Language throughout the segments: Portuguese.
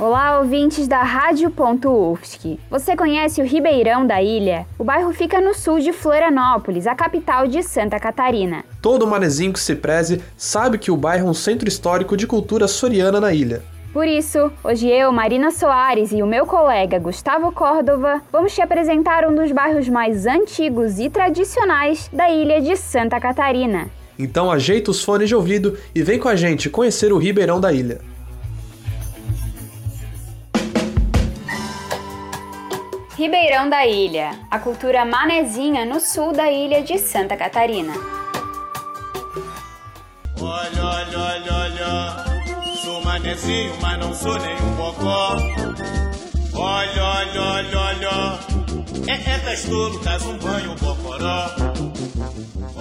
Olá, ouvintes da Rádio.UFSC. Você conhece o Ribeirão da Ilha? O bairro fica no sul de Florianópolis, a capital de Santa Catarina. Todo manezinho que se preze sabe que o bairro é um centro histórico de cultura soriana na ilha. Por isso, hoje eu, Marina Soares e o meu colega Gustavo Córdova vamos te apresentar um dos bairros mais antigos e tradicionais da ilha de Santa Catarina. Então ajeita os fones de ouvido e vem com a gente conhecer o Ribeirão da Ilha. Ribeirão da Ilha, a cultura manezinha no sul da ilha de Santa Catarina. Olha, olha, olha, olha, sou manezinho, mas não sou nenhum bocó. Olha, olha, olha, olha, é, é testolo, traz um banho bocoró.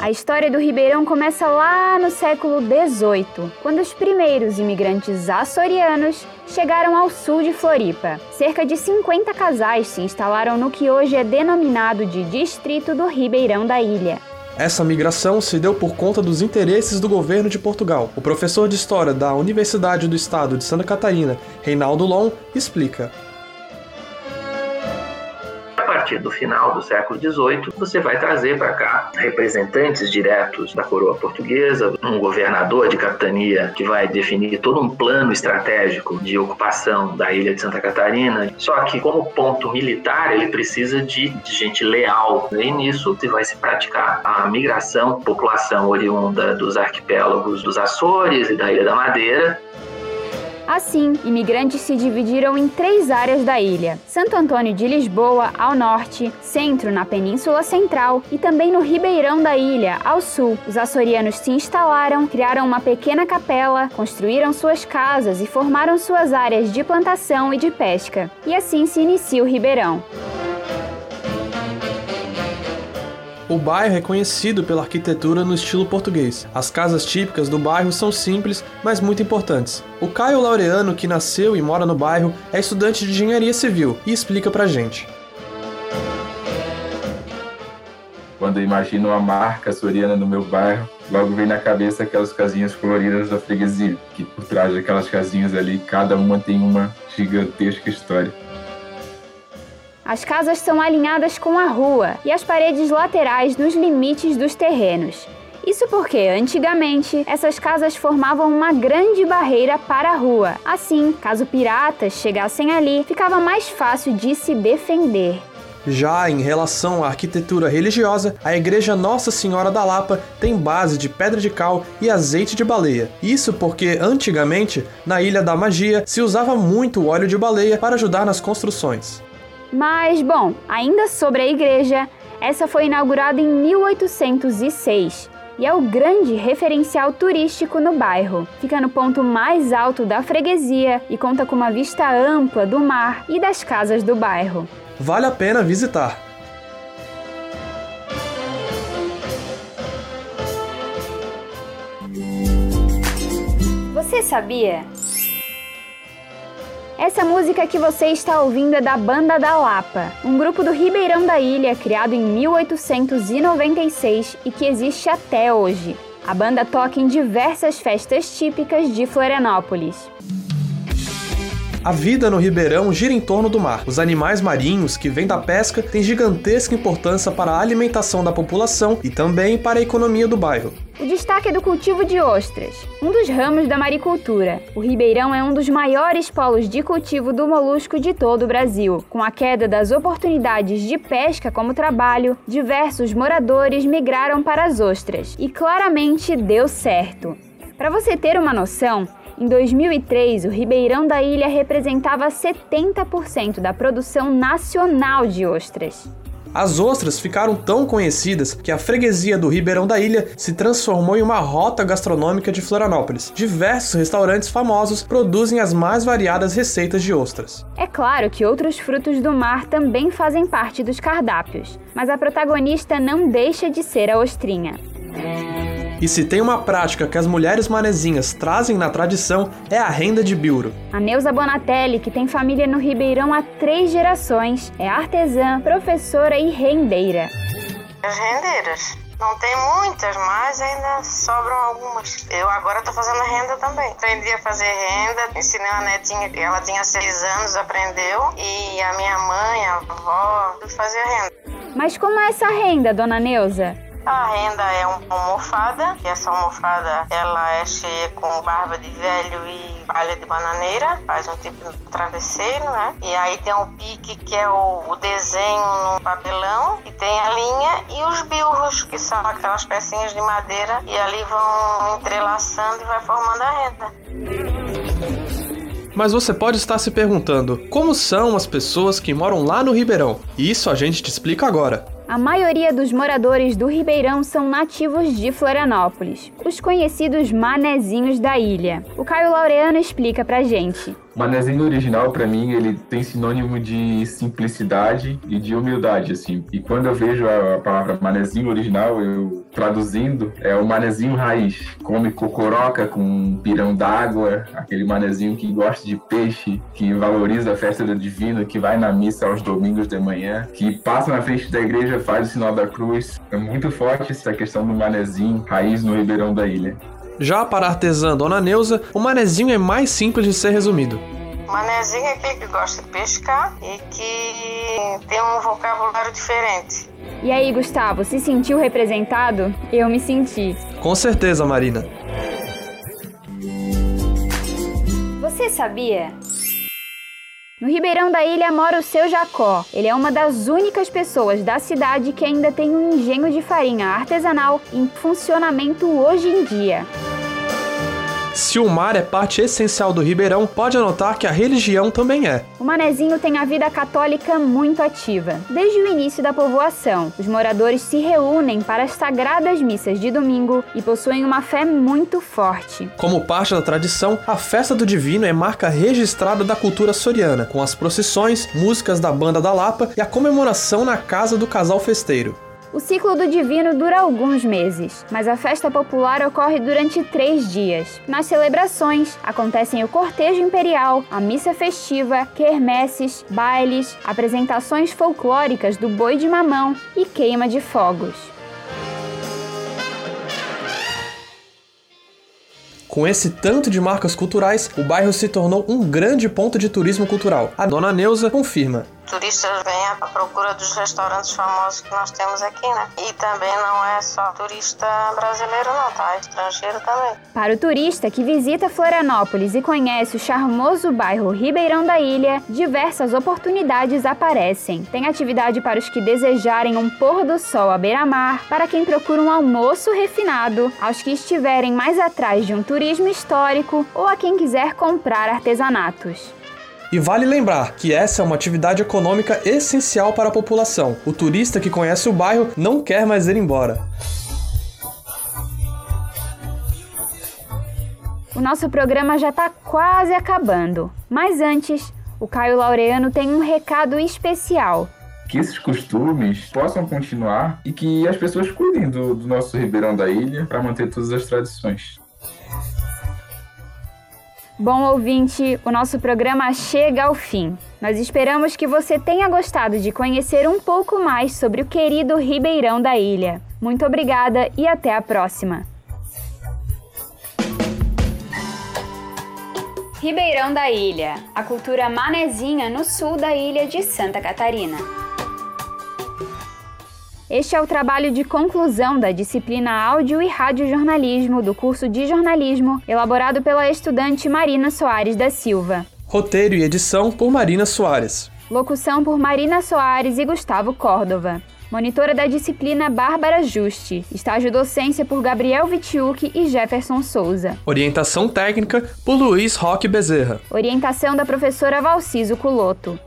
A história do Ribeirão começa lá no século XVIII, quando os primeiros imigrantes açorianos chegaram ao sul de Floripa. Cerca de 50 casais se instalaram no que hoje é denominado de Distrito do Ribeirão da Ilha. Essa migração se deu por conta dos interesses do governo de Portugal. O professor de História da Universidade do Estado de Santa Catarina, Reinaldo Lon, explica partir do final do século XVIII, você vai trazer para cá representantes diretos da coroa portuguesa, um governador de capitania que vai definir todo um plano estratégico de ocupação da ilha de Santa Catarina. Só que, como ponto militar, ele precisa de, de gente leal. E nisso se vai se praticar a migração, população oriunda dos arquipélagos dos Açores e da Ilha da Madeira, Assim, imigrantes se dividiram em três áreas da ilha: Santo Antônio de Lisboa, ao norte, Centro, na Península Central e também no Ribeirão da ilha, ao sul. Os açorianos se instalaram, criaram uma pequena capela, construíram suas casas e formaram suas áreas de plantação e de pesca. E assim se inicia o Ribeirão. O bairro é conhecido pela arquitetura no estilo português. As casas típicas do bairro são simples, mas muito importantes. O Caio Laureano, que nasceu e mora no bairro, é estudante de engenharia civil e explica pra gente. Quando eu imagino a marca soriana no meu bairro, logo vem na cabeça aquelas casinhas coloridas da freguesia, que por trás daquelas casinhas ali, cada uma tem uma gigantesca história. As casas são alinhadas com a rua e as paredes laterais nos limites dos terrenos. Isso porque, antigamente, essas casas formavam uma grande barreira para a rua. Assim, caso piratas chegassem ali, ficava mais fácil de se defender. Já em relação à arquitetura religiosa, a igreja Nossa Senhora da Lapa tem base de pedra de cal e azeite de baleia. Isso porque antigamente, na Ilha da Magia, se usava muito óleo de baleia para ajudar nas construções. Mas, bom, ainda sobre a igreja, essa foi inaugurada em 1806 e é o grande referencial turístico no bairro. Fica no ponto mais alto da freguesia e conta com uma vista ampla do mar e das casas do bairro. Vale a pena visitar. Você sabia essa música que você está ouvindo é da Banda da Lapa, um grupo do Ribeirão da Ilha criado em 1896 e que existe até hoje. A banda toca em diversas festas típicas de Florianópolis. A vida no Ribeirão gira em torno do mar. Os animais marinhos que vêm da pesca têm gigantesca importância para a alimentação da população e também para a economia do bairro. O destaque é do cultivo de ostras, um dos ramos da maricultura. O Ribeirão é um dos maiores polos de cultivo do molusco de todo o Brasil. Com a queda das oportunidades de pesca como trabalho, diversos moradores migraram para as ostras e claramente deu certo. Para você ter uma noção, em 2003, o Ribeirão da Ilha representava 70% da produção nacional de ostras. As ostras ficaram tão conhecidas que a freguesia do Ribeirão da Ilha se transformou em uma rota gastronômica de Florianópolis. Diversos restaurantes famosos produzem as mais variadas receitas de ostras. É claro que outros frutos do mar também fazem parte dos cardápios, mas a protagonista não deixa de ser a ostrinha. E se tem uma prática que as mulheres manezinhas trazem na tradição, é a renda de biuro. A Neuza Bonatelli, que tem família no Ribeirão há três gerações, é artesã, professora e rendeira. Os rendeiros Não tem muitas, mas ainda sobram algumas. Eu agora tô fazendo renda também. Aprendi a fazer renda, ensinei a netinha, que ela tinha seis anos, aprendeu. E a minha mãe, a avó, tudo fazia renda. Mas como é essa renda, dona Neuza? A renda é uma almofada, e essa almofada ela é cheia com barba de velho e palha de bananeira, faz um tipo de travesseiro, né? E aí tem o pique, que é o, o desenho no papelão, e tem a linha e os bilros, que são aquelas pecinhas de madeira, e ali vão entrelaçando e vai formando a renda. Mas você pode estar se perguntando como são as pessoas que moram lá no Ribeirão. E isso a gente te explica agora. A maioria dos moradores do Ribeirão são nativos de Florianópolis, os conhecidos manezinhos da ilha. O Caio Laureano explica pra gente. Manezinho original, para mim, ele tem sinônimo de simplicidade e de humildade, assim. E quando eu vejo a palavra manezinho original, eu traduzindo, é o manezinho raiz. Come cocoroca com pirão d'água, aquele manezinho que gosta de peixe, que valoriza a festa do divino, que vai na missa aos domingos de manhã, que passa na frente da igreja, faz o sinal da cruz. É muito forte essa questão do manezinho raiz no Ribeirão da Ilha. Já para a artesã Dona Neuza, o manezinho é mais simples de ser resumido. Manezinho é aquele que gosta de pescar e que tem um vocabulário diferente. E aí, Gustavo, se sentiu representado? Eu me senti. Com certeza, Marina. Você sabia? No Ribeirão da Ilha mora o seu Jacó. Ele é uma das únicas pessoas da cidade que ainda tem um engenho de farinha artesanal em funcionamento hoje em dia. Se o mar é parte essencial do Ribeirão, pode anotar que a religião também é. O Manezinho tem a vida católica muito ativa. Desde o início da povoação, os moradores se reúnem para as sagradas missas de domingo e possuem uma fé muito forte. Como parte da tradição, a festa do Divino é marca registrada da cultura soriana, com as procissões, músicas da banda da Lapa e a comemoração na casa do casal festeiro. O ciclo do divino dura alguns meses, mas a festa popular ocorre durante três dias. Nas celebrações, acontecem o cortejo imperial, a missa festiva, quermesses, bailes, apresentações folclóricas do boi de mamão e queima de fogos. Com esse tanto de marcas culturais, o bairro se tornou um grande ponto de turismo cultural. A dona Neuza confirma turistas vêm à procura dos restaurantes famosos que nós temos aqui, né? E também não é só turista brasileiro não, tá? É estrangeiro também. Para o turista que visita Florianópolis e conhece o charmoso bairro Ribeirão da Ilha, diversas oportunidades aparecem. Tem atividade para os que desejarem um pôr do sol à beira-mar, para quem procura um almoço refinado, aos que estiverem mais atrás de um turismo histórico ou a quem quiser comprar artesanatos. E vale lembrar que essa é uma atividade econômica essencial para a população. O turista que conhece o bairro não quer mais ir embora. O nosso programa já está quase acabando, mas antes, o Caio Laureano tem um recado especial que esses costumes possam continuar e que as pessoas cuidem do, do nosso Ribeirão da Ilha para manter todas as tradições. Bom ouvinte, o nosso programa chega ao fim. Nós esperamos que você tenha gostado de conhecer um pouco mais sobre o querido Ribeirão da Ilha. Muito obrigada e até a próxima! Ribeirão da Ilha, a cultura manezinha no sul da ilha de Santa Catarina. Este é o trabalho de conclusão da disciplina Áudio e Radiojornalismo do curso de jornalismo, elaborado pela estudante Marina Soares da Silva. Roteiro e edição por Marina Soares. Locução por Marina Soares e Gustavo Córdova. Monitora da disciplina Bárbara Juste. Estágio docência por Gabriel Vitiuk e Jefferson Souza. Orientação técnica por Luiz Roque Bezerra. Orientação da professora Valciso Culoto.